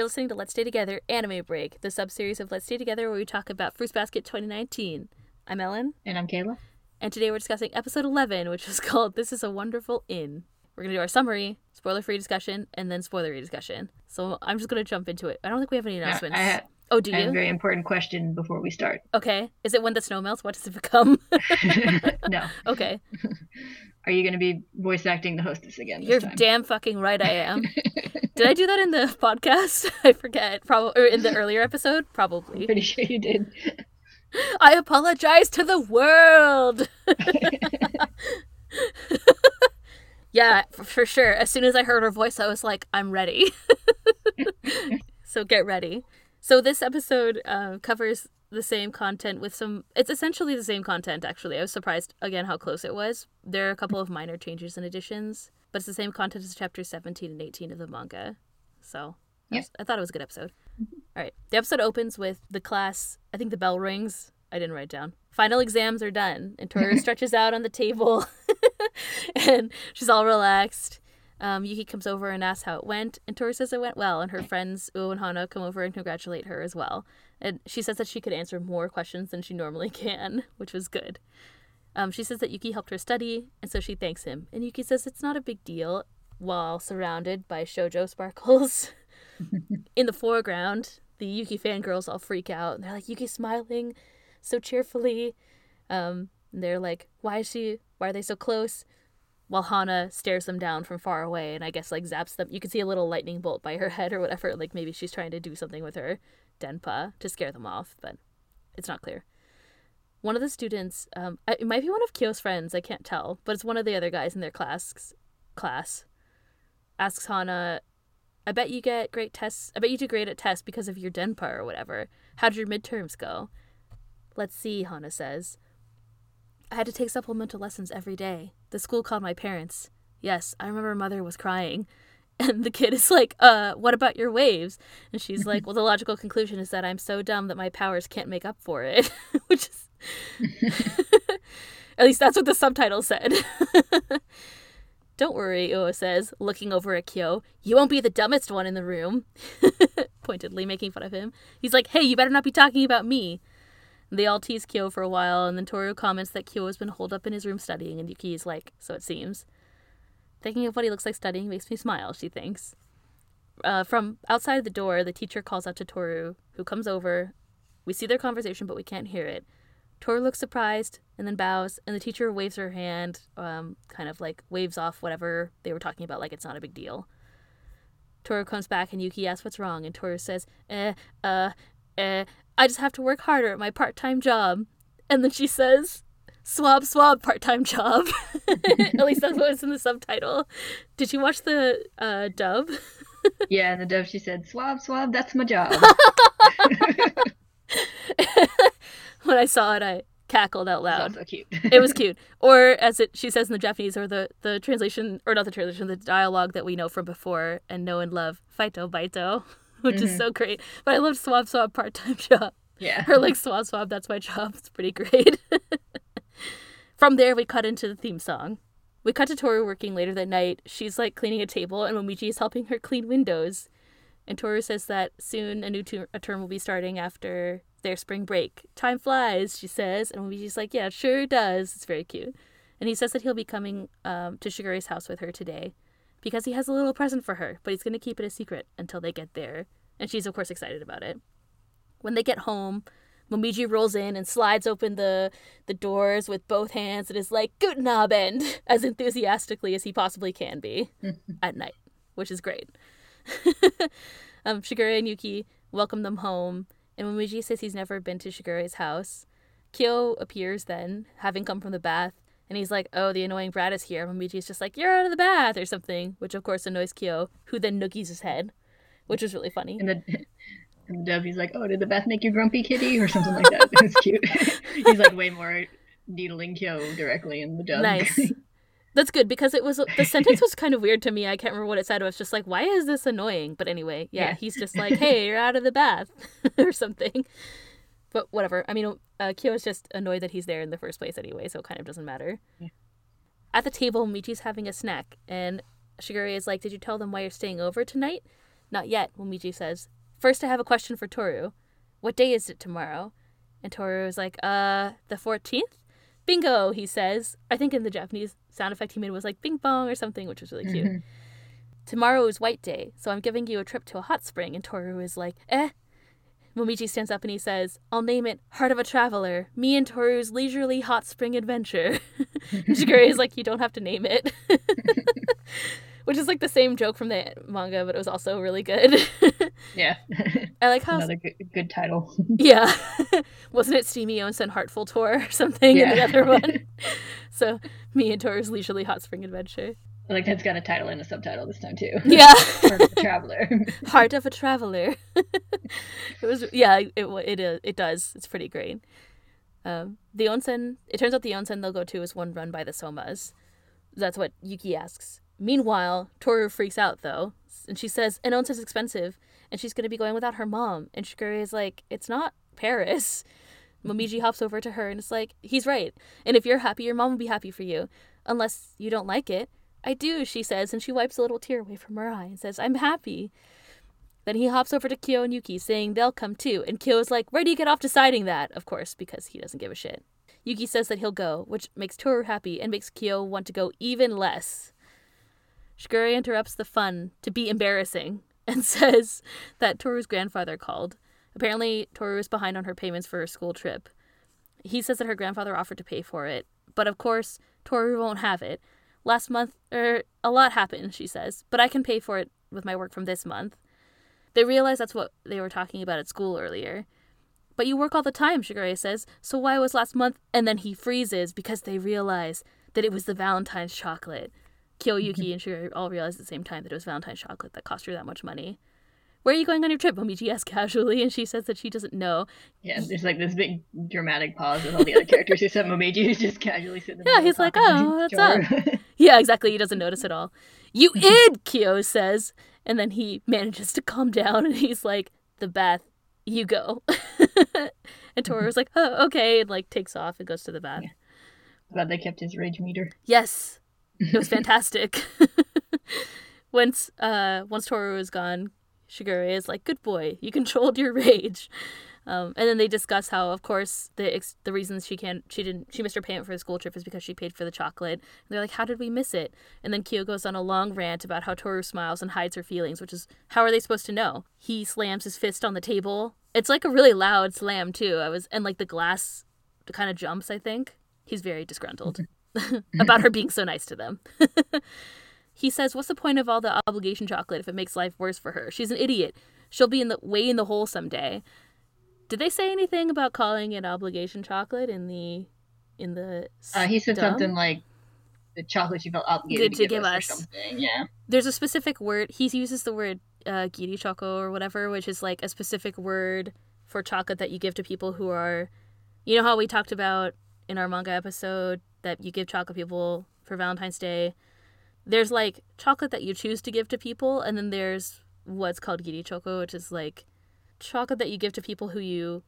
You're listening to Let's Stay Together Anime Break, the subseries of Let's Stay Together where we talk about Fruits Basket 2019. I'm Ellen, And I'm Kayla. and today we're discussing episode 11, which is called This is a Wonderful Inn. We're going to do our summary, spoiler free discussion, and then spoilery discussion. So I'm just going to jump into it. I don't think we have any announcements. I, ha- oh, do I have a you? very important question before we start. Okay. Is it when the snow melts? What does it become? no. okay. Are you going to be voice acting the hostess again this You're time? damn fucking right I am. Did I do that in the podcast? I forget. Probably in the earlier episode? Probably. Pretty sure you did. I apologize to the world. yeah, for sure. As soon as I heard her voice, I was like, I'm ready. so get ready. So this episode uh, covers the same content with some. It's essentially the same content. Actually, I was surprised again how close it was. There are a couple of minor changes and additions, but it's the same content as chapters 17 and 18 of the manga. So I Yep. I thought it was a good episode. All right. The episode opens with the class. I think the bell rings. I didn't write down. Final exams are done, and Toru stretches out on the table, and she's all relaxed. Um, Yuki comes over and asks how it went, and Toru says it went well, and her friends Uo and Hana come over and congratulate her as well. And she says that she could answer more questions than she normally can, which was good. Um, she says that Yuki helped her study, and so she thanks him. And Yuki says it's not a big deal while surrounded by shoujo sparkles. In the foreground, the Yuki fangirls all freak out, and they're like, Yuki's smiling so cheerfully. Um, they're like, why is she, why are they so close? While Hana stares them down from far away and I guess like zaps them. You can see a little lightning bolt by her head or whatever. Like maybe she's trying to do something with her Denpa to scare them off, but it's not clear. One of the students, um, it might be one of Kyo's friends, I can't tell, but it's one of the other guys in their class. Class asks Hana, "I bet you get great tests. I bet you do great at tests because of your Denpa or whatever. How did your midterms go?" Let's see, Hana says. I had to take supplemental lessons every day. The school called my parents. Yes, I remember mother was crying. And the kid is like, uh, what about your waves? And she's like, well, the logical conclusion is that I'm so dumb that my powers can't make up for it. Which is. At least that's what the subtitle said. Don't worry, Uo says, looking over at Kyo. You won't be the dumbest one in the room. Pointedly making fun of him. He's like, hey, you better not be talking about me. They all tease Kyo for a while, and then Toru comments that Kyo has been holed up in his room studying, and Yuki is like, so it seems. Thinking of what he looks like studying makes me smile, she thinks. Uh, from outside the door, the teacher calls out to Toru, who comes over. We see their conversation, but we can't hear it. Toru looks surprised and then bows, and the teacher waves her hand, um, kind of like waves off whatever they were talking about, like it's not a big deal. Toru comes back, and Yuki asks what's wrong, and Toru says, eh, uh, eh, I just have to work harder at my part time job. And then she says, swab, swab, part time job. at least that's what was in the subtitle. Did you watch the uh, dub? yeah, and the dub she said, swab, swab, that's my job. when I saw it, I cackled out loud. so cute. it was cute. Or as it she says in the Japanese, or the the translation, or not the translation, the dialogue that we know from before and know and love, Faito Baito, which is Mhm. so great. But I love swab swab part time job. yeah. Her like swab swab, that's my job. It's pretty great. From there, we cut into the theme song. We cut to Toru working later that night. She's like cleaning a table, and Momiji is helping her clean windows. And Toru says that soon a new ter- a term will be starting after their spring break. Time flies, she says, and Momiji's like, "Yeah, sure does." It's very cute. And he says that he'll be coming um, to Shigure's house with her today because he has a little present for her, but he's going to keep it a secret until they get there. And she's of course excited about it. When they get home, Momiji rolls in and slides open the the doors with both hands and is like "Guten Abend" as enthusiastically as he possibly can be at night, which is great. um, Shigure and Yuki welcome them home, and Momiji says he's never been to Shigure's house. Kyo appears then, having come from the bath, and he's like, "Oh, the annoying brat is here." Momiji's just like, "You're out of the bath" or something, which of course annoys Kyo, who then noogies his head, which was really funny. And the, and he's like, oh, did the bath make you grumpy, kitty? Or something like that. It was cute. he's like way more needling Kyo directly in the dove. Nice. That's good because it was the sentence was kind of weird to me. I can't remember what it said. I was just like, "Why is this annoying?" But anyway, yeah, Yeah. he's just like, "Hey, you're out of the bath," or something. But whatever. I mean, uh, Kyo is just annoyed that he's there in the first place anyway, so it kind of doesn't matter. Yeah. At the table, Michi's having a snack, and Shigure is like, "Did you tell them why you're staying over tonight?" Not yet, Momiji says. First, I have a question for Toru. What day is it tomorrow? And Toru is like, uh, the 14th? Bingo, he says. I think in the Japanese sound effect he made was like bing bong or something, which was really cute. Mhm. Tomorrow is White Day, so I'm giving you a trip to a hot spring. And Toru is like, eh. Momiji stands up and he says, I'll name it Heart of a Traveler, me and Toru's leisurely hot spring adventure. Shigure is like, you don't have to name it. Which is like the same joke from the manga, but it was also really good. Yeah. I like how, Another good, good title. yeah, wasn't it Steamy Onsen Heartful Tour or something in the other one? so, me and Toru's leisurely hot spring adventure. Like that's got a title and a subtitle this time too. Yeah. The traveler. Heart of a Traveler. it was yeah, it it uh, it does. It's pretty great. Um, the onsen. It turns out the onsen they'll go to is one run by the Somas. That's what Yuki asks. Meanwhile, Toru freaks out though, and she says an onsen's expensive, and she's going to be going without her mom. And Shigure is like, it's not Paris. Momiji hops over to her and it's like, he's right. And if you're happy, your mom will be happy for you, unless you don't like it. I do, she says, and she wipes a little tear away from her eye and says, I'm happy. Then he hops over to Kyo and Yuki, saying they'll come too, and Kyo's like, Where do you get off deciding that? Of course, because he doesn't give a shit. Yuki says that he'll go, which makes Toru happy and makes Kyo want to go even less. Shigure interrupts the fun to be embarrassing and says that Toru's grandfather called. Apparently, Toru is behind on her payments for her school trip. He says that her grandfather offered to pay for it, but of course, Toru won't have it. Last month, er, a lot happened, she says, but I can pay for it with my work from this month. They realize that's what they were talking about at school earlier. But you work all the time, Shigure says, so why was last month? And then he freezes because they realize that it was the Valentine's chocolate. Kyoyuki and Shigure all realize at the same time that it was Valentine's chocolate that cost her that much money. Where are you going on your trip? Momiji asks casually, and she says that she doesn't know. Yeah, there's like this big dramatic pause with all the other characters except Momiji who's just casually sitting there. Yeah, he's like, "Oh, what's up?" Yeah, exactly. He doesn't notice at all. You id, Kyo says. And then he manages to calm down and he's like, The bath, you go. and Toru Toru's like, Oh, okay, and like takes off and goes to the bath. Yeah. Glad they kept his rage meter. Yes. It was fantastic. once uh once Toru is gone, Shigure is like, Good boy, you controlled your rage. Um, and then they discuss how, of course, the ex- the reasons she can't she didn't she missed her payment for the school trip is because she paid for the chocolate. And they're like, how did we miss it? And then Kyo goes on a long rant about how Toru smiles and hides her feelings, which is how are they supposed to know? He slams his fist on the table. It's like a really loud slam too. I was and like the glass kind of jumps. I think he's very disgruntled about her being so nice to them. he says, "What's the point of all the obligation chocolate if it makes life worse for her? She's an idiot. She'll be in the way in the hole someday." Did they say anything about calling it obligation chocolate in the in the Uh, he said Dumb? something like the chocolate you felt obligated to, to give, give us, us. or something. Yeah. there's a specific word he uses the word uh, giri choco or whatever which is like a specific word for chocolate that you give to people who are you know how we talked about in our manga episode that you give chocolate people for valentine's day there's like chocolate that you choose to give to people and then there's what's called giri choco which is like chocolate that you give to people who you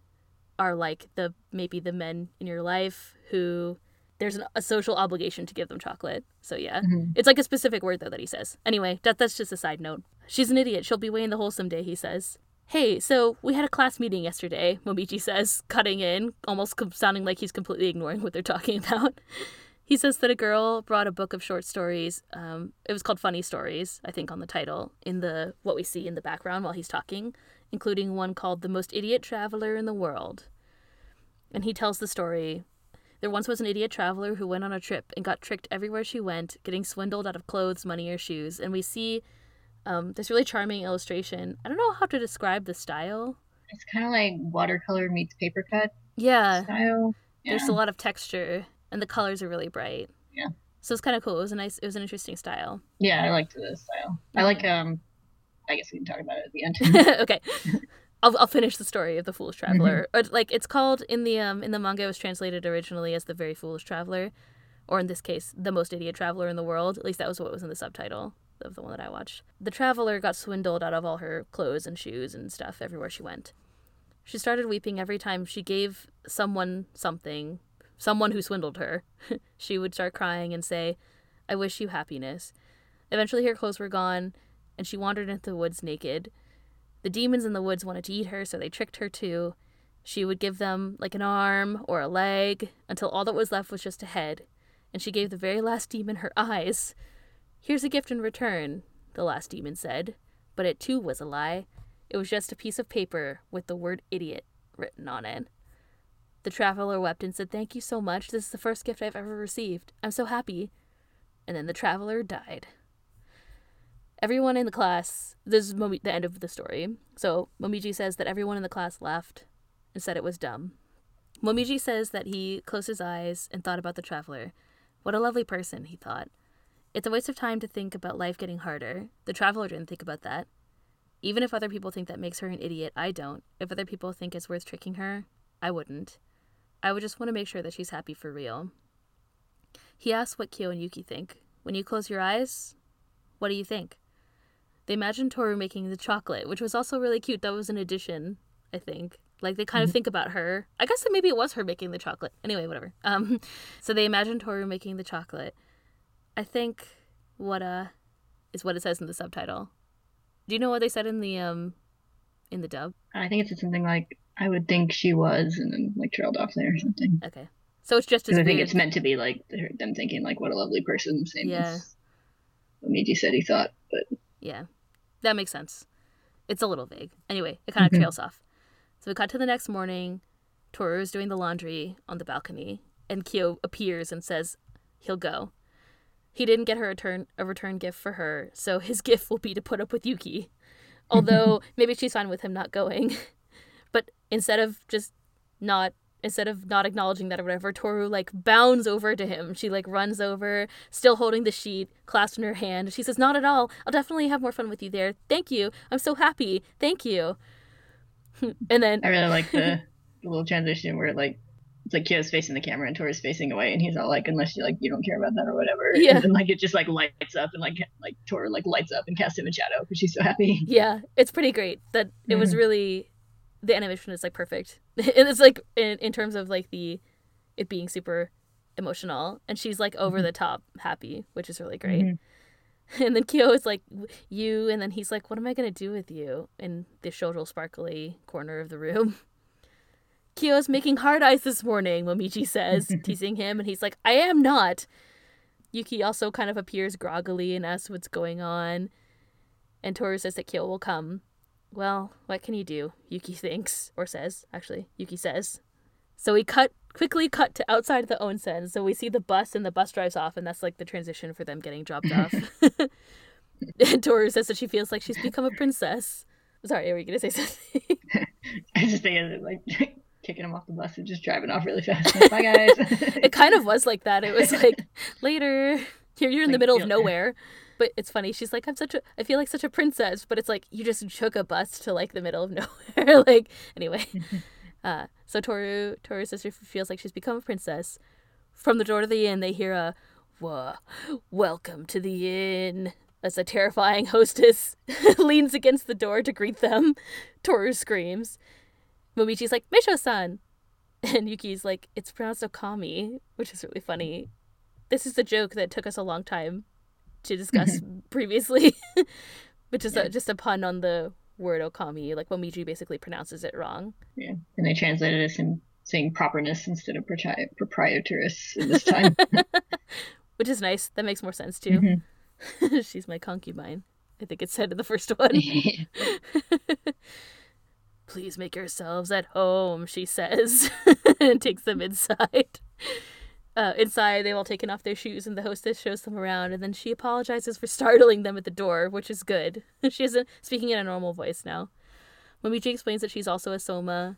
are like the maybe the men in your life who there's an, a social obligation to give them chocolate so yeah Mhm. it's like a specific word though that he says. Anyway, that that's just a side note. She's an idiot. She'll be way in the hole someday, he says. Hey, so we had a class meeting yesterday, Momiji says, cutting in, almost sounding like he's completely ignoring what they're talking about. He says that a girl brought a book of short stories. Um, it was called Funny Stories, I think, on the title, in the what we see in the background while he's talking, including one called The Most Idiot Traveler in the World. And he tells the story there once was an idiot traveler who went on a trip and got tricked everywhere she went, getting swindled out of clothes, money, or shoes. And we see um, this really charming illustration. I don't know how to describe the style. It's kind of like watercolor meets paper cut Yeah, style. Yeah. there's a lot of texture, and the colors are really bright. Yeah. So it's kind of cool. It was a nice. It was an interesting style. yeah, I liked the style. I like um. I guess we can talk about it at the end. okay. I'll, I'll finish the story of the foolish traveler. Or, like it's called in the um in the manga it was translated originally as the very foolish traveler, or in this case the most idiot traveler in the world. At least that was what was in the subtitle of the one that I watched. The traveler got swindled out of all her clothes and shoes and stuff everywhere she went. She started weeping every time she gave someone something, someone who swindled her. she would start crying and say, "I wish you happiness." Eventually, her clothes were gone, and she wandered into the woods naked. The demons in the woods wanted to eat her, so they tricked her too. She would give them like an arm or a leg until all that was left was just a head, and she gave the very last demon her eyes. Here's a gift in return, the last demon said, but it too was a lie. It was just a piece of paper with the word idiot written on it. The traveler wept and said, Thank you so much. This is the first gift I've ever received. I'm so happy. And then the traveler died. Everyone in the class, this is the end of the story. So Momiji says that everyone in the class left and said it was dumb. Momiji says that he closed his eyes and thought about the traveler. What a lovely person, he thought. It's a waste of time to think about life getting harder. The traveler didn't think about that. Even if other people think that makes her an idiot, I don't. If other people think it's worth tricking her, I wouldn't. I would just want to make sure that she's happy for real. He asks what Kyo and Yuki think. When you close your eyes, what do you think? They imagine Toru making the chocolate, which was also really cute. That was an addition, I think. Like they kind of think about her. I guess that maybe it was her making the chocolate. Anyway, whatever. Um, so they imagine Toru making the chocolate. I think what uh is what it says in the subtitle. Do you know what they said in the um in the dub? I think it's something like I would think she was, and then like trailed off there or something. Okay, so it's just as I think it's meant to be like them thinking like what a lovely person, same Yeah. as what Miji said he thought. But Yeah, that makes sense. It's a little vague. Anyway, it kind of Mhm. trails off. So we cut to the next morning. Toru is doing the laundry on the balcony, and Kyo appears and says he'll go. He didn't get her a return a return gift for her, so his gift will be to put up with Yuki. Although maybe she's fine with him not going. But instead of just not instead of not acknowledging that or whatever, Toru like bounds over to him. She like runs over, still holding the sheet, clasped in her hand. She says, Not at all. I'll definitely have more fun with you there. Thank you. I'm so happy. Thank you. and then I really like the, the little transition where like it's like Kyo's facing the camera and Toru's facing away, and he's all like, "Unless you like you don't care about that or whatever." Yeah. And then like it just like lights up and like like Toru like lights up and casts him in shadow because she's so happy. Yeah, it's pretty great. That it was Mhm. really the animation is like perfect. and it's like in, in terms of like the it being super emotional and she's like over Mhm. the top happy, which is really great. Mhm. And then Kyo is like you and then he's like what am I going to do with you in the shoujo sparkly corner of the room. Kyo's making hard eyes this morning, Momiji says, teasing him and he's like I am not. Yuki also kind of appears groggily and asks what's going on. And Toru says that Kyo will come. Well, what can you do? Yuki thinks, or says, actually. Yuki says. So we cut quickly cut to outside the onsen. So we see the bus and the bus drives off, and that's like the transition for them getting dropped off. and Toru says that she feels like she's become a princess. Sorry, were you gonna say something? I just think it like kicking him off the bus and just driving off really fast. Like, Bye guys. it kind of was like that. It was like later. Here you're in the middle of nowhere. But it's funny. She's like, I'm such a I feel like such a princess, but it's like you just took a bus to like the middle of nowhere. like anyway. Uh so Toru Toru's sister feels like she's become a princess. From the door to the inn they hear a Whoa, welcome to the inn. As a terrifying hostess leans against the door to greet them. Toru screams. Momiji's like, Meisho-san! And Yuki's like, it's pronounced Okami, which is really funny. This is a joke that took us a long time to discuss previously, which is a, just a pun on the word Okami. Like, Momiji basically pronounces it wrong. yeah. And they translated it as saying properness instead of propri- proprietress in this time. Which is nice. That makes more sense too. Mhm. She's my concubine. I think it said in the first one. Please make yourselves at home, she says, and takes them inside. Uh, inside, they've all taken off their shoes, and the hostess shows them around, and then she apologizes for startling them at the door, which is good. she isn't speaking in a normal voice now. Momiji explains that she's also a Soma.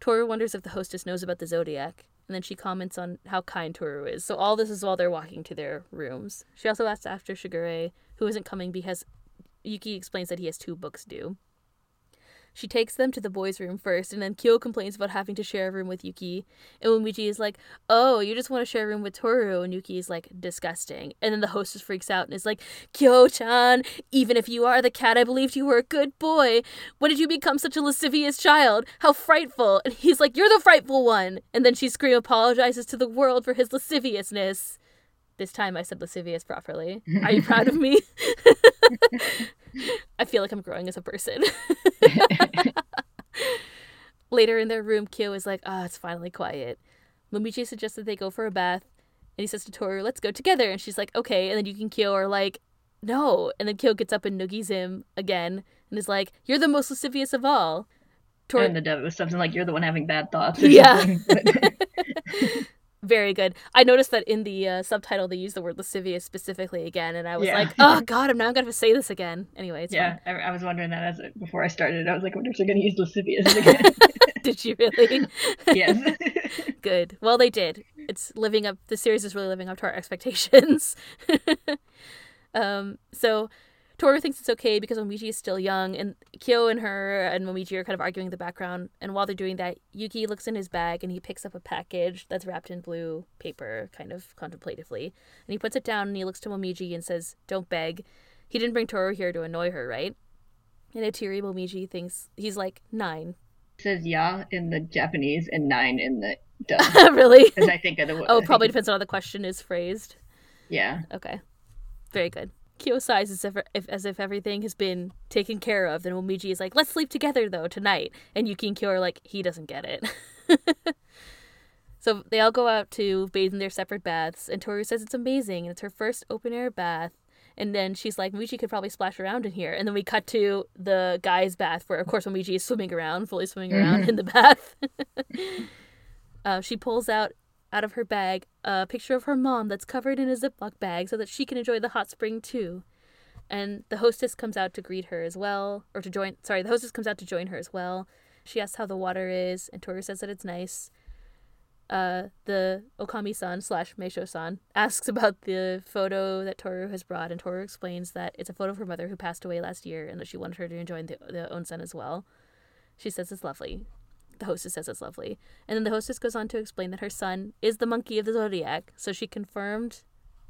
Toru wonders if the hostess knows about the zodiac, and then she comments on how kind Toru is. So all this is while they're walking to their rooms. She also asks after Shigure, who isn't coming because Yuki explains that he has two books due. She takes them to the boys' room first, and then Kyo complains about having to share a room with Yuki. And Momiji is like, Oh, you just want to share a room with Toru. And Yuki is like, Disgusting. And then the hostess freaks out and is like, Kyo chan, even if you are the cat, I believed you were a good boy. When did you become such a lascivious child? How frightful. And he's like, You're the frightful one. And then she scream apologizes to the world for his lasciviousness. This time I said lascivious properly. Are you proud of me? I feel like I'm growing as a person. Later in their room, Kyo is like, ah, oh, it's finally quiet. Momiji suggests that they go for a bath, and he says to Toru, let's go together. And she's like, okay. And then you and Kyo are like, no. And then Kyo gets up and noogies him again and is like, you're the most lascivious of all. Toru- and the dove was something like, you're the one having bad thoughts. yeah. Very good. I noticed that in the uh, subtitle they use the word lascivious specifically again, and I was yeah. like, "Oh God, I'm now gonna have to say this again." Anyway, yeah, I, I, was wondering that as before I started. I was like, "I wonder if they're gonna use lascivious again." did you really? yes. good. Well, they did. It's living up. The series is really living up to our expectations. um. So Toru thinks it's okay because Momiji is still young, and Kyo and her and Momiji are kind of arguing in the background. And while they're doing that, Yuki looks in his bag and he picks up a package that's wrapped in blue paper, kind of contemplatively. And he puts it down and he looks to Momiji and says, Don't beg. He didn't bring Toru here to annoy her, right? And Atiri Momiji thinks he's like nine. It says ya in the Japanese and nine in the dub. really? Because I think of the Oh, probably depends on how the question is phrased. Yeah. Okay. Very good. Kyo sighs as if, if, as if everything has been taken care of. Then Omiji is like, let's sleep together though tonight. And Yuki and Kyo are like, he doesn't get it. so they all go out to bathe in their separate baths. And Toru says it's amazing. And it's her first open air bath. And then she's like, Momiji could probably splash around in here. And then we cut to the guy's bath where, of course, Omiji is swimming around, fully swimming around in the bath. uh, she pulls out out of her bag a picture of her mom that's covered in a Ziploc bag so that she can enjoy the hot spring too. And the hostess comes out to greet her as well, or to join. Sorry, the hostess comes out to join her as well. She asks how the water is, and Toru says that it's nice. Uh, the Okami-san slash Meisho-san asks about the photo that Toru has brought, and Toru explains that it's a photo of her mother who passed away last year, and that she wanted her to enjoy the, the onsen as well. She says it's lovely. The hostess says it's lovely. And then the hostess goes on to explain that her son is the monkey of the zodiac. So she confirmed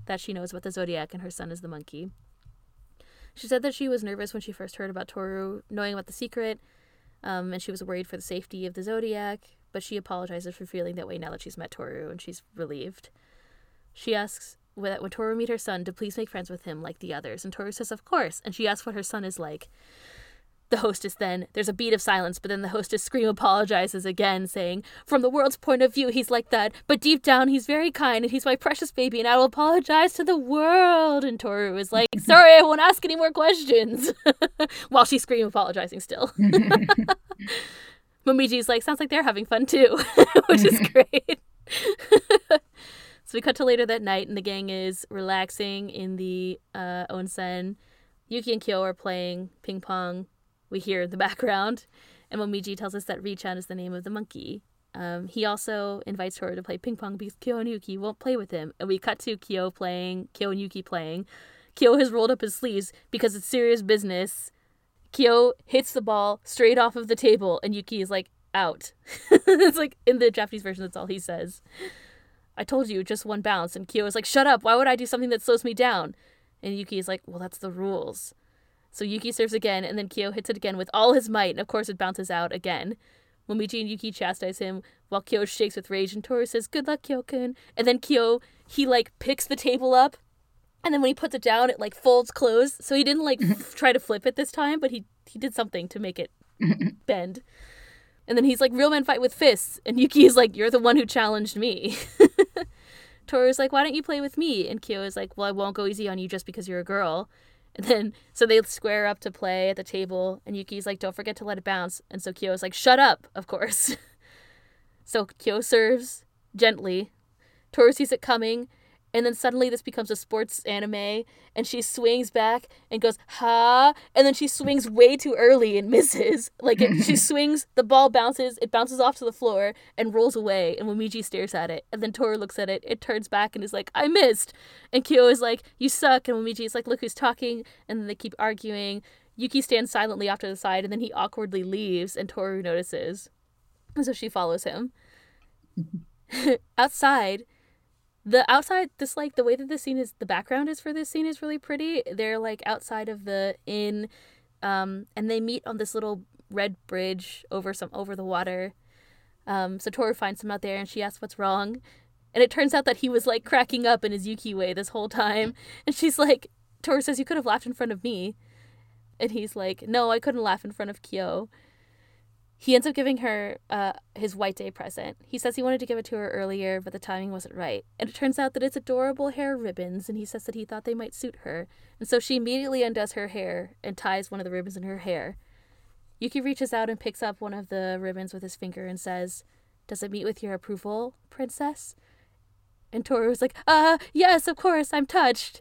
that she knows about the zodiac and her son is the monkey. She said that she was nervous when she first heard about Toru knowing about the secret, um, and she was worried for the safety of the zodiac, but she apologizes for feeling that way now that she's met Toru and she's relieved. She asks that when Toru meet her son to please make friends with him like the others, and Toru says, Of course, and she asks what her son is like the hostess then there's a beat of silence but then the hostess scream apologizes again saying from the world's point of view he's like that but deep down he's very kind and he's my precious baby and i will apologize to the world. And toru is like sorry i won't ask any more questions. While she scream apologizing still. Momiji's like sounds like they're having fun too which is great. So we cut to later that night and the gang is relaxing in the uh, onsen. Yuki and kyo are playing ping pong we hear in the background. And Momiji tells us that Richan is the name of the monkey. Um, he also invites her to play ping pong because Kyo and Yuki won't play with him. And we cut to Kyo playing, Kyo and Yuki playing. Kyo has rolled up his sleeves because it's serious business. Kyo hits the ball straight off of the table, and Yuki is like, out. it's like in the Japanese version, that's all he says. I told you, just one bounce. And Kyo is like, shut up. Why would I do something that slows me down? And Yuki is like, well, that's the rules. So Yuki serves again, and then Kyo hits it again with all his might, and of course it bounces out again. Momiji and Yuki chastise him while Kyo shakes with rage, and Toru says, Good luck, Kyo-kun. And then Kyo, he like picks the table up, and then when he puts it down, it like folds closed. So he didn't like f- try to flip it this time, but he, he did something to make it bend. And then he's like, Real men fight with fists. And Yuki is like, You're the one who challenged me. Toru's like, Why don't you play with me? And Kyo is like, Well, I won't go easy on you just because you're a girl. And then, so they square up to play at the table, and Yuki's like, don't forget to let it bounce. And so Kyo's like, shut up, of course. so Kyo serves gently. Toru sees it coming and then suddenly this becomes a sports anime and she swings back and goes ha and then she swings way too early and misses. Like it, she swings the ball bounces it bounces off to the floor and rolls away and Momiji stares at it and then Toru looks at it it turns back and is like I missed. And Kyo is like you suck and Momiji is like look who's talking and then they keep arguing. Yuki stands silently off to the side and then he awkwardly leaves and Toru notices. And so she follows him. Outside the outside this like the way that the scene is the background is for this scene is really pretty. They're like outside of the inn um and they meet on this little red bridge over some over the water. Um so toru finds him out there and she asks what's wrong. And it turns out that he was like cracking up in his yuki way this whole time. And she's like toru says you could have laughed in front of me. And he's like, no, I couldn't laugh in front of Kyo. He ends up giving her uh, his White Day present. He says he wanted to give it to her earlier, but the timing wasn't right. And it turns out that it's adorable hair ribbons, and he says that he thought they might suit her. And so she immediately undoes her hair and ties one of the ribbons in her hair. Yuki reaches out and picks up one of the ribbons with his finger and says, Does it meet with your approval, princess? And Toru Toru's like, Uh, yes, of course, I'm touched.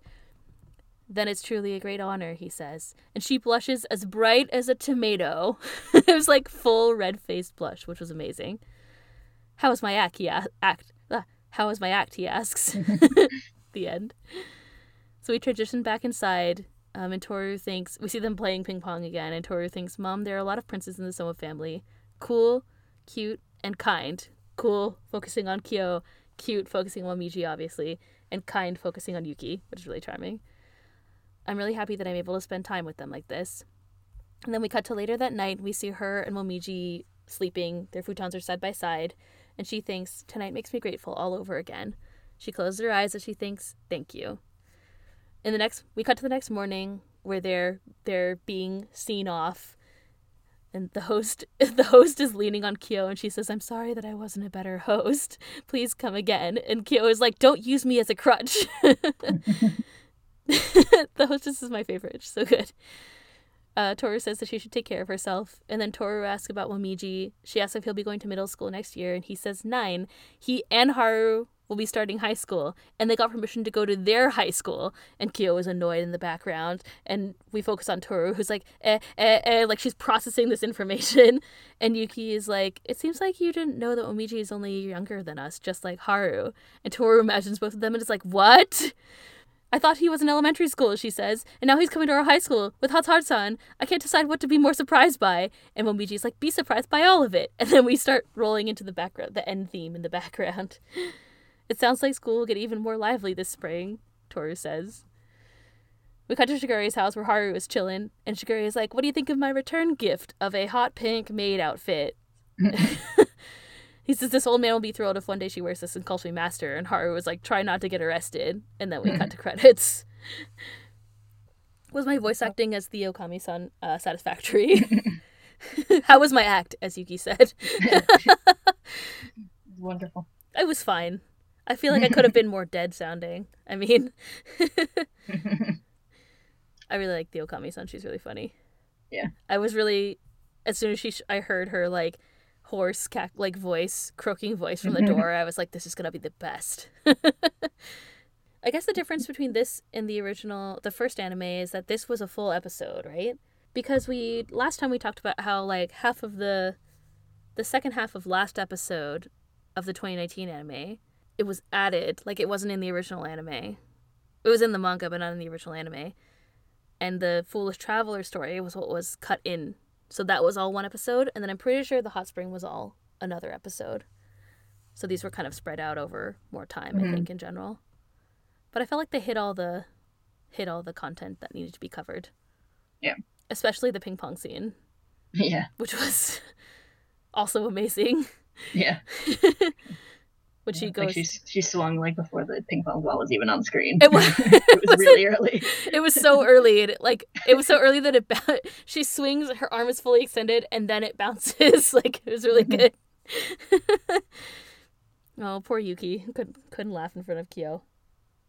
Then it's truly a great honor, he says. And she blushes as bright as a tomato. it was like full red faced blush, which was amazing. How is my act? He a- act. Uh, how is my act? He asks. the end. So we transition back inside, um, and Toru thinks we see them playing ping pong again, and Toru thinks, "Mom, there are a lot of princes in the Soma family. Cool, cute, and kind. Cool, focusing on Kyo. Cute, focusing on Miji, obviously, and kind, focusing on Yuki, which is really charming." I'm really happy that I'm able to spend time with them like this. And then we cut to later that night. We see her and Momiji sleeping. Their futons are side by side. And she thinks, Tonight makes me grateful all over again. She closes her eyes as she thinks, Thank you. In the next, we cut to the next morning where they're they're being seen off, and the host the host is leaning on Kyo and she says, "I'm sorry that I wasn't a better host. Please come again." And Kyo is like, "Don't use me as a crutch." the hostess is my favorite. She's so good. Uh, Toru says that she should take care of herself. And then Toru asks about Momiji. She asks if he'll be going to middle school next year, and he says nine. He and Haru will be starting high school, and they got permission to go to their high school. And Kyo is annoyed in the background, and we focus on Toru, who's like, eh, eh, eh, like she's processing this information. And Yuki is like, it seems like you didn't know that Momiji is only younger than us, just like Haru. And Toru imagines both of them, and is like, what? I thought he was in elementary school, she says, and now he's coming to our high school with Hatsuharu-san. I can't decide what to be more surprised by. And Momiji's like, be surprised by all of it. And then we start rolling into the background, the end theme in the background. It sounds like school will get even more lively this spring, Toru says. We cut to Shigure's house where Haru is chilling, and Shigure is like, What do you think of my return gift of a hot pink maid outfit? he says this old man will be thrilled if one day she wears this and calls me master. And Haru was like, try not to get arrested. And then we cut to credits. was my voice acting as the Okami-san uh, satisfactory? How was my act, as Yuki said? Wonderful. I was fine. I feel like I could have been more dead sounding. I mean, I really like the Okami-san. She's really funny. Yeah. I was really, as soon as she, sh- I heard her like hoarse, cack like voice, croaking voice from the mm-hmm. door, I was like, this is gonna be the best. I guess the difference between this and the original, the first anime, is that this was a full episode, right? Because we last time we talked about how like half of the, the second half of last episode of the 2019 anime, it was added, like it wasn't in the original anime. It was in the manga, but not in the original anime. And the Foolish Traveler story was what was cut in so that was all one episode, and then I'm pretty sure the hot spring was all another episode. So these were kind of spread out over more time, Mhm. I think, in general. But I felt like they hit all the hit all the content that needed to be covered. Yeah. Especially the ping pong scene, Yeah. which was also amazing. Yeah. when she Like goes she, she swung like before the ping pong ball was even on screen. It was- it was really early. it was so early it, like it was so early that it bou- she swings her arm is fully extended and then it bounces like it was really good oh poor yuki couldn't couldn't laugh in front of kyo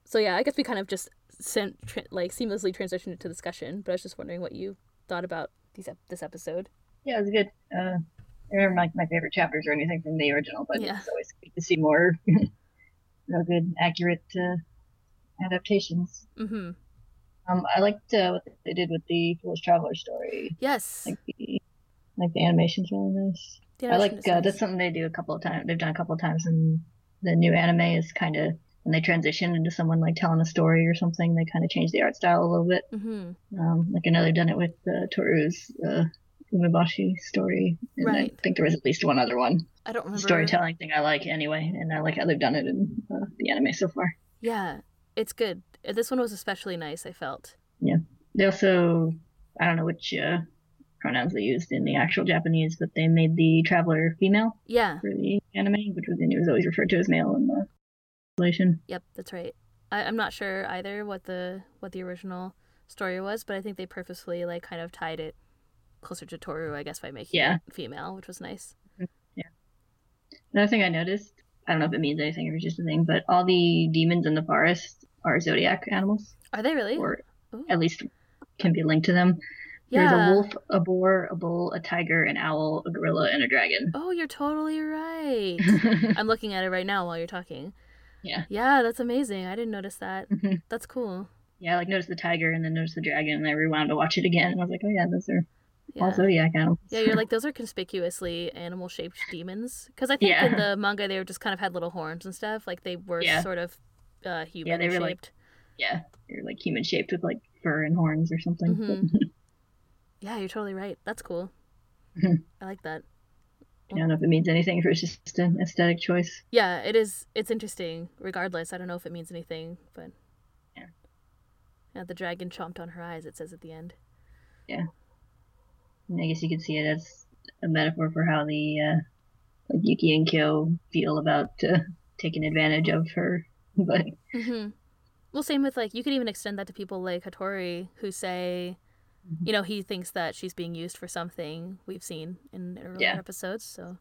so yeah i guess we kind of just sent tra- like seamlessly transitioned into discussion but i was just wondering what you thought about these ep- this episode Yeah, it was good. Uh, they're like my favorite chapters or anything from the original, but Yeah. it's always good to see more real good, accurate uh, adaptations. mm-hmm Um, I liked uh, what they did with the Foolish Traveler story. yes Like the like the animation's really nice. I like uh, that's something they do a couple of times. They've done a couple of times and the new anime is kind of when they transition into someone like telling a story or something. They kind of change the art style a little bit. mm-hmm Um, like I know they've done it with uh, Toru's uh, Umeboshi story, and Right. I think there was at least one other one i don't remember storytelling thing I like anyway, and I like how they've done it in uh, the anime so far. yeah it's good this one was especially nice i felt Yeah. They also I don't know which uh, pronouns they used in the actual Japanese, but they made the traveler female yeah for the anime, which was it was always referred to as male in the translation. Yep, that's right. I, I'm not sure either what the what the original story was, but I think they purposefully like kind of tied it closer to Toru, I guess, by making Yeah. it female, which was nice. Yeah. Another thing I noticed, I don't know if it means anything or just a thing, but all the demons in the forest are zodiac animals, Are they really? or Ooh. at least can be linked to them. yeah. There's a wolf, a boar, a bull, a tiger, an owl, a gorilla, and a dragon. Oh, you're totally right. I'm looking at it right now while you're talking. yeah. Yeah, that's amazing. I didn't notice that. Mhm. That's cool. Yeah, I like noticed the tiger and then noticed the dragon, and I rewound to watch it again, and I was like, oh yeah, those are all Yeah. zodiac animals. Yeah, you're like those are conspicuously animal shaped demons. Because I think in the manga they were just kind of had little horns and stuff. Like they were Yeah. sort of uh, human Yeah, they were, like, shaped. yeah, they're like human shaped with like fur and horns or something. Mhm. yeah, you're totally right. That's cool. Mhm. I like that. I don't know if it means anything, if it's just an aesthetic choice. Yeah, it is. It's interesting. Regardless, I don't know if it means anything, but Yeah. Yeah, the dragon chomped on her eyes. It says at the end. And I guess you could see it as a metaphor for how the uh, like Yuki and Kyo feel about uh, taking advantage of her. But hmm Well, same with like you could even extend that to people like Hatori who say, Mhm. you know, he thinks that she's being used for something we've seen in earlier Yeah. episodes. So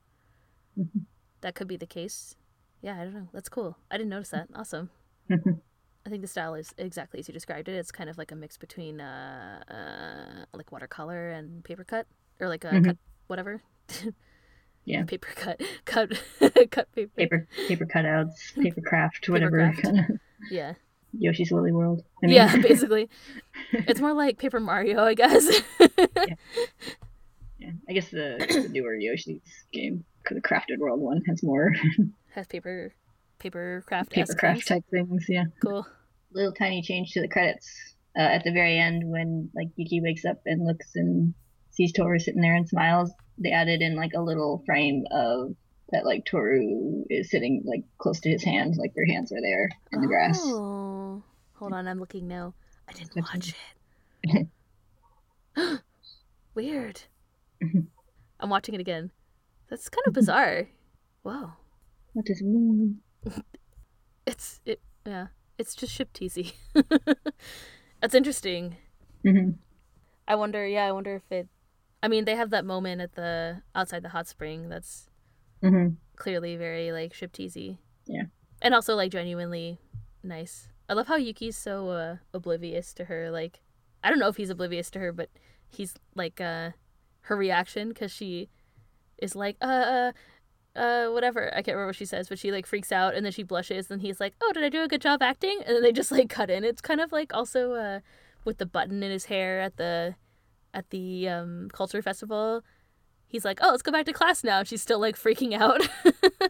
Mhm. that could be the case. Yeah, I don't know. That's cool. I didn't notice that. Awesome. I think the style is exactly as you described it. It's kind of like a mix between uh, uh like watercolor and paper cut or like a Mhm. cut whatever. Yeah. paper cut, cut, cut paper. paper paper cutouts, paper craft, whatever craft. Yeah, Yoshi's Woolly World. I mean, yeah. Basically, it's more like Paper Mario, I guess. yeah. I guess the, the newer Yoshi's game, the Crafted World one, has more Has paper, paper craft. paper craft type things. Yeah. Cool. little tiny change to the credits uh, at the very end when like Yuki wakes up and looks and sees Toru sitting there and smiles. They added in like a little frame of that like Toru is sitting like close to his hands, like their hands are there in the grass. Oh, hold on. I'm looking now. I didn't That's watch it. Weird. I'm watching it again. That's kind of bizarre. Whoa. What does it mean? It's it. Yeah. It's just ship teasy. That's interesting. hmm I wonder. Yeah, I wonder if it. I mean, they have that moment at the outside the hot spring. That's hmm clearly very like ship teasy. Yeah. And also like genuinely nice. I love how Yuki's so uh, oblivious to her. Like, I don't know if he's oblivious to her, but he's like uh, her reaction because she is like uh. uh uh, whatever. I can't remember what she says, but she like freaks out and then she blushes and he's like, "Oh, did I do a good job acting?" And then they just like cut in. It's kind of like also uh with the button in his hair at the at the um culture festival. He's like, "Oh, let's go back to class now." And she's still like freaking out.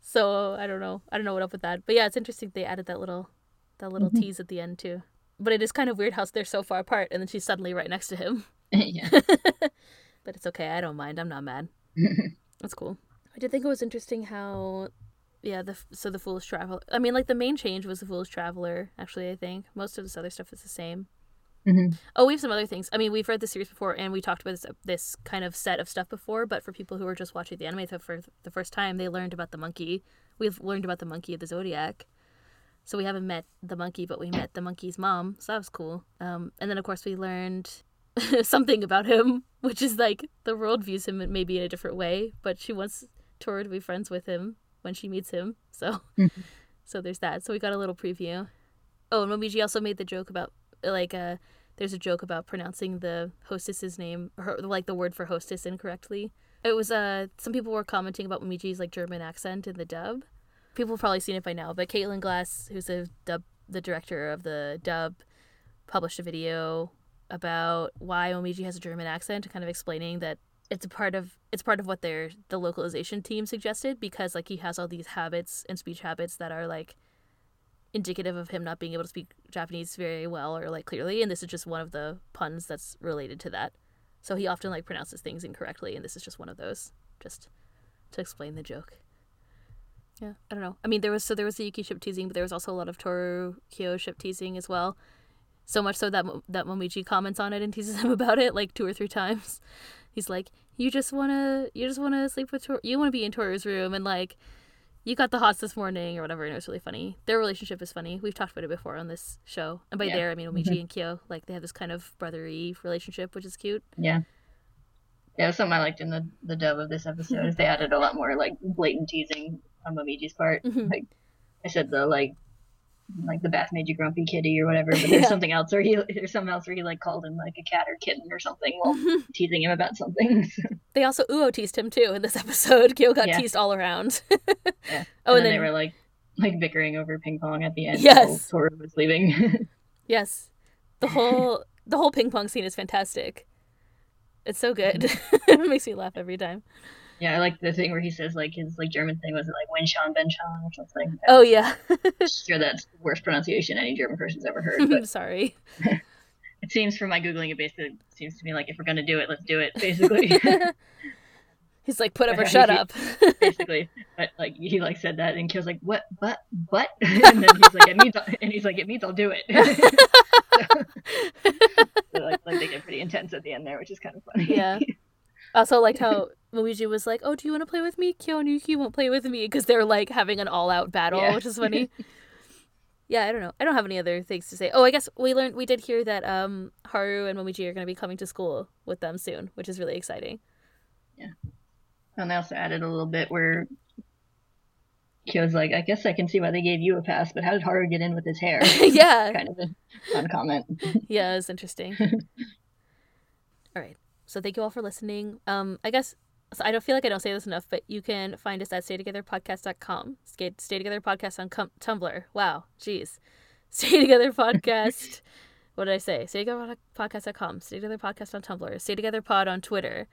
so, I don't know. I don't know what up with that. But yeah, it's interesting they added that little that little Mhm. tease at the end too. But it is kind of weird how they're so far apart and then she's suddenly right next to him. yeah. but it's okay. I don't mind. I'm not mad. That's cool. I did think it was interesting how, yeah, the so the foolish traveler. I mean, like the main change was the foolish traveler. Actually, I think most of this other stuff is the same. hmm Oh, we have some other things. I mean, we've read the series before, and we talked about this this kind of set of stuff before. But for people who are just watching the anime for the first time, they learned about the monkey. We've learned about the monkey of the zodiac. So we haven't met the monkey, but we met the monkey's mom. So that was cool. Um, and then of course we learned something about him, which is like the world views him maybe in a different way, but she wants To be friends with him when she meets him. So, Mhm. so there's that. So we got a little preview. Oh, and Momiji also made the joke about like uh there's a joke about pronouncing the hostess's name, her, like the word for hostess incorrectly. It was uh some people were commenting about Momiji's like German accent in the dub. People have probably seen it by now, but Caitlin Glass, who's the dub the director of the dub, published a video about why Omiji has a German accent, kind of explaining that it's a part of it's part of what their the localization team suggested because like he has all these habits and speech habits that are like indicative of him not being able to speak Japanese very well or like clearly, and this is just one of the puns that's related to that. So he often like pronounces things incorrectly, and this is just one of those, just to explain the joke. Yeah, I don't know. I mean, there was so there was the Yuki ship teasing, but there was also a lot of Toru Kyo ship teasing as well. So much so that that Momiji comments on it and teases him about it like two or three times. He's like, "You just wanna, you just wanna sleep with Toru. You wanna be in Toru's room, and like, you got the hots this morning or whatever, and it was really funny. Their relationship is funny. We've talked about it before on this show. And by Yeah. there, I mean Omiji and Kyo. Like, they have this kind of brotherly relationship, which is cute. Yeah. Yeah, something I liked in the, the dub of this episode is they added a lot more like blatant teasing on Momiji's part. Mhm. Like I said the like like the bath made you grumpy kitty or whatever, but Yeah. there's something else where he there's something else where he like called him like a cat or kitten or something while teasing him about something. They also Uo teased him too in this episode. Kyo got Yeah. teased all around. Yeah. Oh, and, and then, then, they were like like bickering over ping pong at the end. Yes. Toru was leaving. yes, the whole the whole ping pong scene is fantastic. It's so good. it makes me laugh every time. Yeah, I like the thing where he says like his like German thing was it like Winshan Benchon or something. Oh yeah. I'm sure that's the worst pronunciation any German person's ever heard. But I'm sorry. it seems from my googling it basically seems to me like if we're gonna do it, let's do it. Basically, He's like, put up or shut up. basically. But like he like said that, and Kyo's like, what, but, but, and then he's like, it means, I'll, and he's like, it means I'll do it. so, like, like they get pretty intense at the end there, which is kind of funny. Yeah. Also, liked how Luigi was like, "Oh, do you want to play with me?" Kyo and Yuki won't play with me because they're like having an all-out battle, Yeah. which is funny. yeah, I don't know. I don't have any other things to say. Oh, I guess we learned we did hear that um Haru and Momiji are going to be coming to school with them soon, which is really exciting. Yeah, and they also added a little bit where Kyo's like, I guess I can see why they gave you a pass, but how did Haru get in with his hair? yeah, kind of a fun comment. yeah, it's interesting. So thank you all for listening. Um, I guess so I don't feel like I don't say this enough, but you can find us at staytogetherpodcast.com. Stay, stay together podcast on com- Tumblr. Wow, jeez. Stay together podcast. what did I say? Stay together podcast.com. Stay together podcast on Tumblr. Stay together pod on Twitter.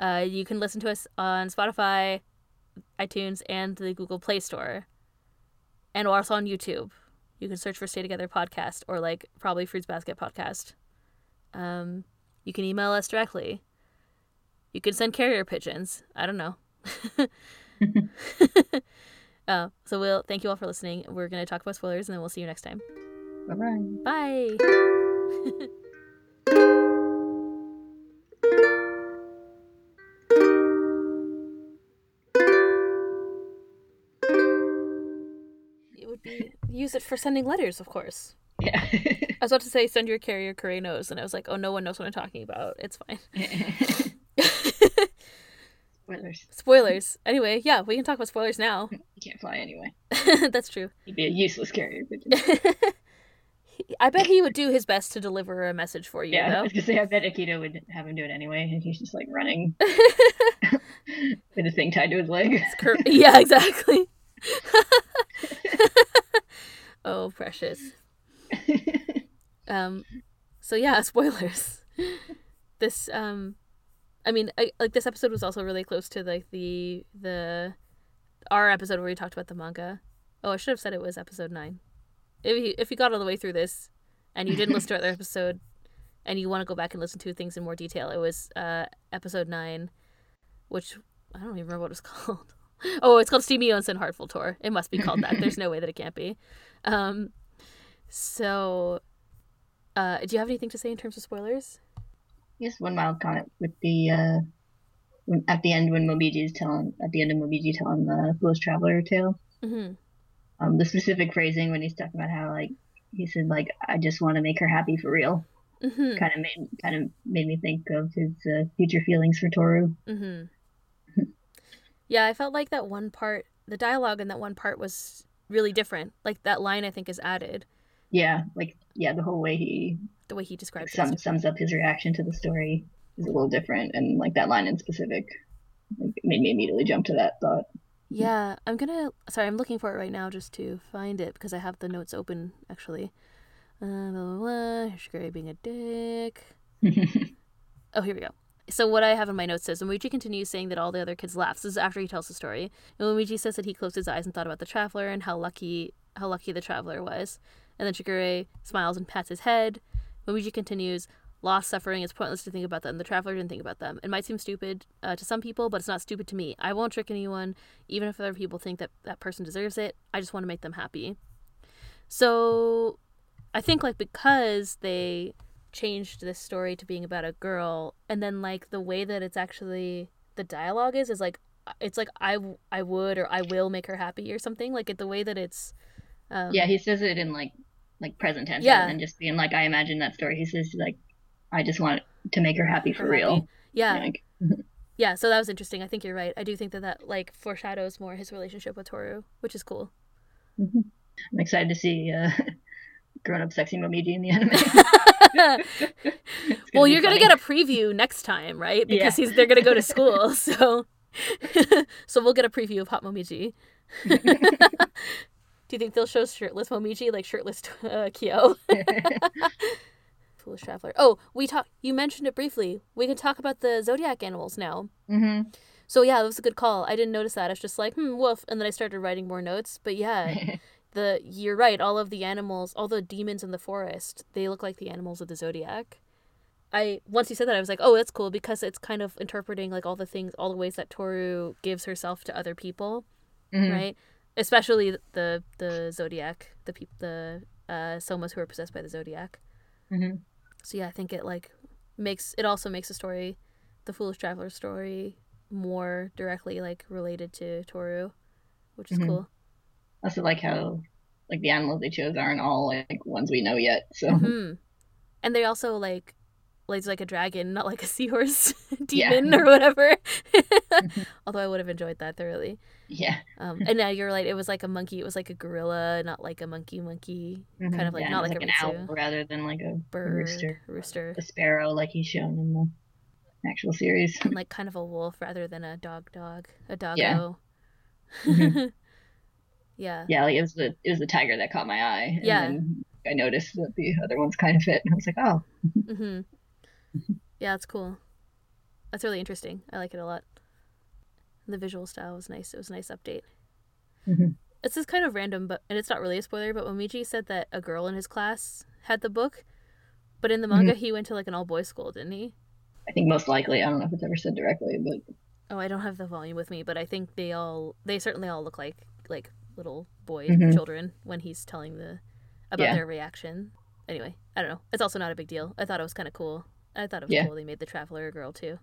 Uh, you can listen to us on Spotify, iTunes, and the Google Play Store. And we're also on YouTube. You can search for Stay Together Podcast or like probably Fruits Basket Podcast. Um, you can email us directly. You can send carrier pigeons. I don't know. uh, so we'll thank you all for listening. We're gonna talk about spoilers and then we'll see you next time. Bye bye. Bye. it would be use it for sending letters, of course. Yeah. I was about to say send your carrier Curry knows, and I was like, oh, no one knows what I'm talking about. It's fine. Spoilers. spoilers. Anyway, yeah, we can talk about spoilers now. You can't fly anyway. That's true. You'd be a useless carrier pigeon. I bet he would do his best to deliver a message for you, Yeah, I though. was gonna say I bet Akito would have him do it anyway, and he's just like running with a thing tied to his leg. Cur- yeah, exactly. oh, precious. Um, so yeah, spoilers. This um, I mean, I, like this episode was also really close to like the the our episode where we talked about the manga. Oh, I should have said it was episode nine. If you if you got all the way through this and you didn't listen to our other episode and you want to go back and listen to things in more detail, it was uh episode nine, which I don't even remember what it's called. Oh, it's called Steamy Onsen Heartful Tour. It must be called that. There's no way that it can't be. Um, so, uh, do you have anything to say in terms of spoilers? Yes, one mild comment with the uh, at the end when Momiji is telling at the end of Momiji telling the Foolish Traveler tale. hmm Um, the specific phrasing when he's talking about how like he said like I just want to make her happy for real. hmm Kind of made kind of made me think of his uh, future feelings for Toru. hmm yeah, I felt like that one part, the dialogue in that one part was really different. Like that line, I think, is added. Yeah, like yeah, the whole way he The way he describes sum, sums up his reaction to the story is a little different, and like that line in specific, like, made me immediately jump to that thought. Yeah, I'm gonna. Sorry, I'm looking for it right now just to find it because I have the notes open actually. Uh, blah, blah, blah. Being a dick. Oh, here we go. So what I have in my notes says Luigi continues saying that all the other kids laugh. This is after he tells the story. And Luigi says that he closed his eyes and thought about the traveler and how lucky how lucky the traveler was. And then Shigure smiles and pats his head. Luigi continues, Lost suffering, it's pointless to think about them. The traveler didn't think about them. It might seem stupid uh, to some people, but it's not stupid to me. I won't trick anyone, even if other people think that that person deserves it. I just want to make them happy. So I think, like, because they changed this story to being about a girl and then like the way that it's actually the dialogue is is like it's like I, I would or I will make her happy or something. Like it, the way that it's. Um, Yeah, he says it in like like present tense Yeah. rather than just being like I imagine that story. He says like I just want to make her happy for her real. happy. Yeah, Like, yeah. So that was interesting. I think you're right. I do think that that like foreshadows more his relationship with Toru, which is cool. mhm. I'm excited to see uh, grown up sexy Momiji in the anime. Well, you're gonna get a preview next time, right? Yeah. Because he's they're gonna go to school, so so we'll get a preview of Hot Momiji. Do you think they'll show shirtless Momiji like shirtless uh, Kyo? Foolish traveler. Oh, we talked. You mentioned it briefly. We can talk about the zodiac animals now. hmm So yeah, that was a good call. I didn't notice that. I was just like, hmm, woof, and then I started writing more notes. But yeah, the you're right. All of the animals, all the demons in the forest, they look like the animals of the zodiac. I once you said that, I was like, oh, that's cool because it's kind of interpreting like all the things, all the ways that Toru gives herself to other people, Mhm. right? Especially the the zodiac, the peop the uh, Sohmas who are possessed by the zodiac. Mhm. So yeah, I think it like makes it also makes the story, the foolish traveler story, more directly like related to Toru, which is Mhm. cool. I also like how like the animals they chose aren't all like ones we know yet. So hmm And they also like lays like a dragon, not like a seahorse Yeah. demon or whatever. Although I would have enjoyed that thoroughly. yeah, Um, and now you're right; it was like a monkey. It was like a gorilla, not like a monkey. Monkey Mhm. kind of like Yeah, not like, an a owl rather than like a, bird, rooster, rooster, a sparrow like he's shown in the actual series. and like kind of a wolf rather than a dog. Dog, a doggo. Yeah. Mhm. yeah. yeah, like it was the it was the tiger that caught my eye. And Yeah. then I noticed that the other ones kind of fit, and I was like, oh, hmm Yeah, it's cool. That's really interesting. I like it a lot. The visual style was nice. It was a nice update. Mhm. This is kind of random, but and it's not really a spoiler. But Momiji said that a girl in his class had the book, but in the manga he went to like an all boys school, didn't he? I think most likely. I don't know if it's ever said directly, but Oh, I don't have the volume with me, but I think they all they certainly all look like like little boy Mhm. children when he's telling the about Yeah. their reaction. Anyway, I don't know. It's also not a big deal. I thought it was kind of cool. I thought it was Yeah. cool they made the traveler a girl too.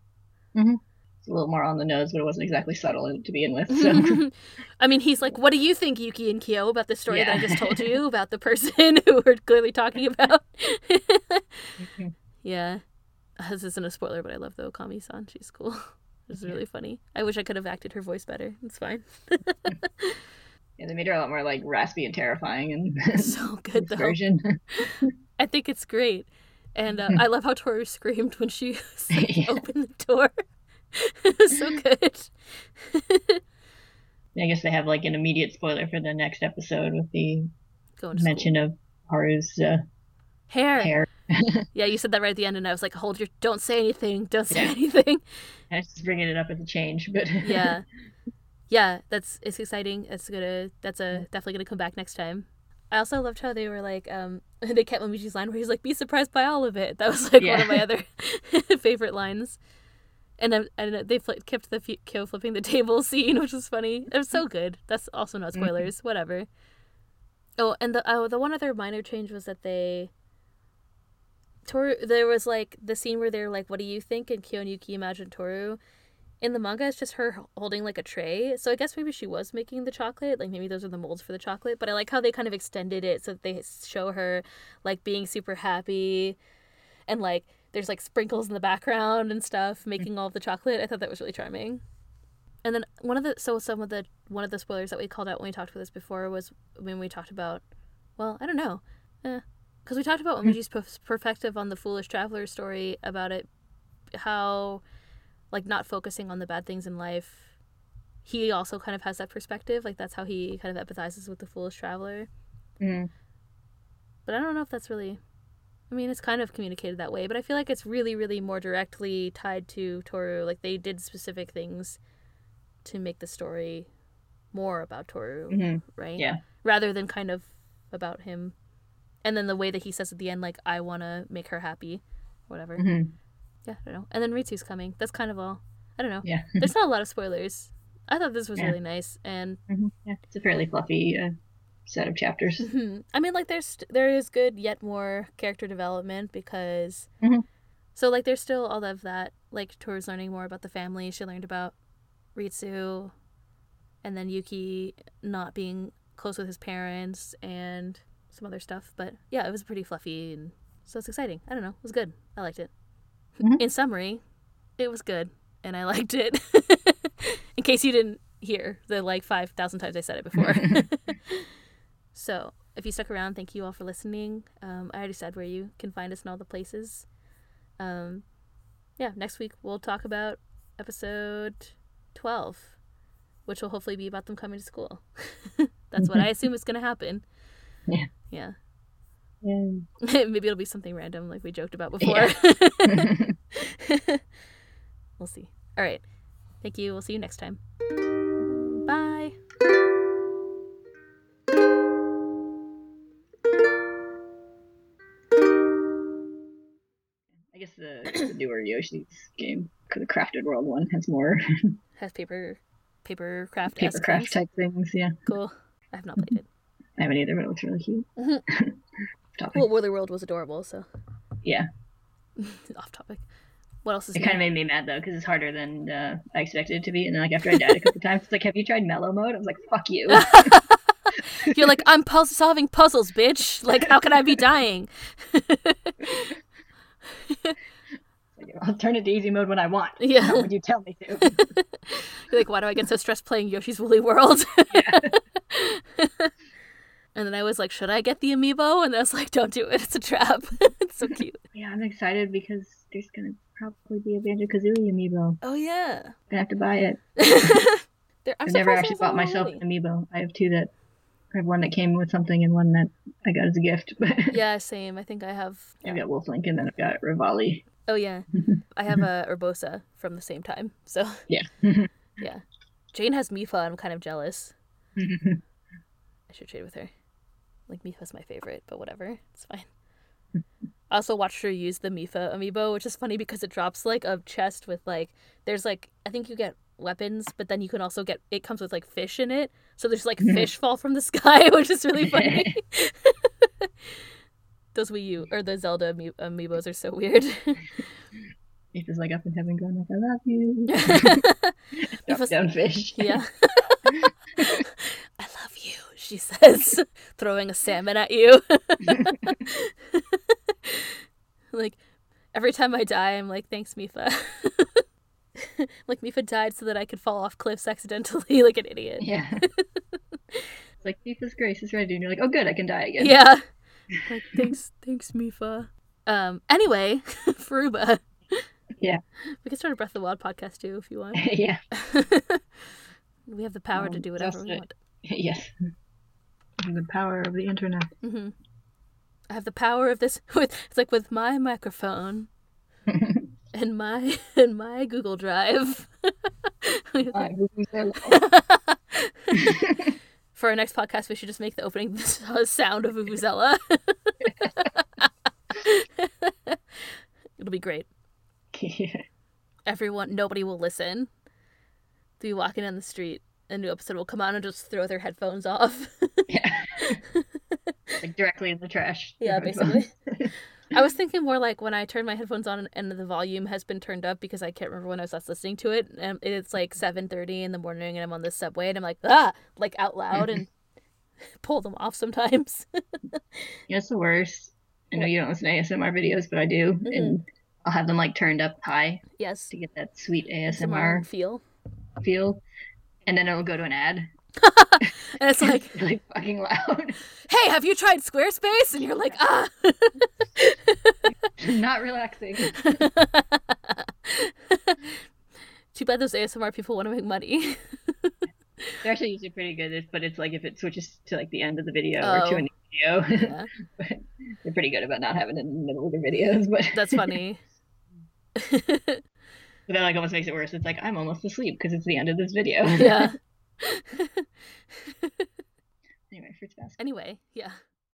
it's a little more on the nose, but it wasn't exactly subtle to begin with. So I mean, he's like, "What do you think, Yuki and Kyo, about the story that I just told you about the person who we're clearly talking about?" yeah, Uh, this isn't a spoiler, but I love the Okami-san. She's cool. It's really funny. I wish I could have acted her voice better. It's fine. yeah, they made her a lot more like raspy and terrifying and so good though. version. I think it's great, and uh, I love how Toru screamed when she like, Yeah. opened the door. so good. I guess they have like an immediate spoiler for the next episode with the to school. mention of Haru's uh, hair. hair. Yeah, you said that right at the end, and I was like, "Hold your, don't say anything, don't say Yeah. anything." I was just bringing it up as a change, but yeah yeah that's it's exciting it's gonna that's a definitely gonna come back next time i also loved how they were like um they kept Momiji's line where he's like be surprised by all of it. That was like one of my other favorite lines. And then and they fl- kept the f- Kyo flipping the table scene which was funny. It was so good. That's also not spoilers. Whatever. Oh and the oh the one other minor change was that they Toru there was like the scene where they're like what do you think? And Kyo and Yuki imagine Toru in the manga it's just her holding like a tray. So i guess maybe she was making the chocolate like maybe those are the molds for the chocolate but i like how they kind of extended it so that they show her like being super happy and like there's like sprinkles in the background and stuff mm. making all the chocolate. I thought that was really charming. And then one of the so some of the one of the spoilers that we called out when we talked about this before was when we talked about well i don't know eh, because we talked about hmm. Momiji's perf- perspective on the foolish traveler story about it how like not focusing on the bad things in life he also kind of has that perspective like that's how he kind of empathizes with the foolish traveler Mm. but i don't know if that's really i mean it's kind of communicated that way but i feel like it's really really more directly tied to toru like they did specific things to make the story more about toru Mhm. right Yeah. rather than kind of about him and then the way that he says at the end like i want to make her happy whatever Mhm. Yeah, I don't know. And then Ritsu's coming. That's kind of all. I don't know. Yeah. There's not a lot of spoilers. I thought this was Yeah. really nice, and Mhm. Yeah. It's a fairly fluffy uh, set of chapters. I mean, like there's there is good yet more character development because, Mhm. so like there's still all of that. Like Toru's learning more about the family. She learned about Ritsu, and then Yuki not being close with his parents and some other stuff. But yeah, it was pretty fluffy and so it's exciting. I don't know. It was good. I liked it. Mhm. In summary, it was good and I liked it. In case you didn't hear the like 5,000 times I said it before. so if you stuck around, thank you all for listening. Um, I already said where you can find us in all the places. Um, yeah, next week we'll talk about episode 12, which will hopefully be about them coming to school. That's what I assume is going to happen. Yeah. Yeah. Yeah. Maybe it'll be something random like we joked about before. we'll see. All right. Thank you. We'll see you next time. Bye. I guess the, the newer Yoshi's game, the Crafted World one, has more Has paper paper craft paper craft type things. Yeah, Cool. I have not played it. I haven't either, but it looks really cute. Mhm. Topic. Well, Woolly World was adorable, so Yeah, off topic. What else is it kind of made me mad though because it's harder than uh, I expected it to be. And then like after I died a couple times, it's like, have you tried mellow mode? I was like, fuck you. You're like, I'm pu- solving puzzles, bitch. Like, how can I be dying? I'll turn it to easy mode when I want. Yeah. Not when you tell me to. You're like, why do I get so stressed playing Yoshi's Woolly World? Yeah. And then I was like, should I get the amiibo? And I was like, don't do it. It's a trap. it's so cute. yeah, I'm excited because there's gonna probably be a Banjo Kazooie amiibo. Oh yeah. I'm gonna have to buy it. I've never actually bought myself an amiibo. I have two that I have one that came with something and one that I got as a gift. But Yeah, same. I think I have. I've got Wolf Link and then I've got Revali. Oh yeah, I have a Urbosa from the same time. So Yeah. yeah, Jane has Mipha. I'm kind of jealous. I should trade with her. Like Mipha's my favorite, but whatever, it's fine. I also watched her use the Mipha amiibo, which is funny because it drops like a chest with like there's like I think you get weapons, but then you can also get it comes with like fish in it. So there's like mm-hmm. fish fall from the sky, which is really funny. Those Wii U or the Zelda ami- amiibos are so weird. It's just like up in heaven going like, I love you. Drop down fish. Yeah. I love you, she says, throwing a salmon at you. like, every time I die, I'm like, thanks, Mipha. like, Mipha died so that I could fall off cliffs accidentally like an idiot. Yeah. it's like Mipha's grace is ready, and you're like, oh good, I can die again. Yeah. Like, thanks, thanks, Mipha. Um, anyway, Furuba. Yeah. We can start a Breath of the Wild podcast too if you want. yeah. we have the power to Um, do whatever we want. Yes. The power of the internet. hmm I have the power of this. With it's like with my microphone and my and my Google Drive. For our next podcast, we should just make the opening sound of Vuvuzela. It'll be great. yeah. Everyone, nobody will listen. They'll be walking down the street. A new episode will come on and just throw their headphones off. yeah. like directly in the trash. Yeah, basically. I was thinking more like when I turn my headphones on and the volume has been turned up because I can't remember when I was last listening to it. And it's like seven thirty in the morning, and I'm on the subway, and I'm like ah, like out loud, and pull them off sometimes. Know, it's the worst. I know you don't listen to ASMR videos, but I do. Mhm. And I'll have them like turned up high yes, to get that sweet ASMR ASMR feel, feel. And then it'll go to an ad. and it's like, It's really fucking loud. hey, have you tried Squarespace? And you're like ah. Not relaxing. Too bad those ASMR people want to make money. They're actually usually pretty good, but it's like if it switches to like the end of the video or to Oh. a new video. yeah, they're pretty good about not having it in the middle of their videos. But that's funny. But that like almost makes it worse. It's like I'm almost asleep because it's the end of this video. yeah. anyway, fruits basket. Anyway, yeah.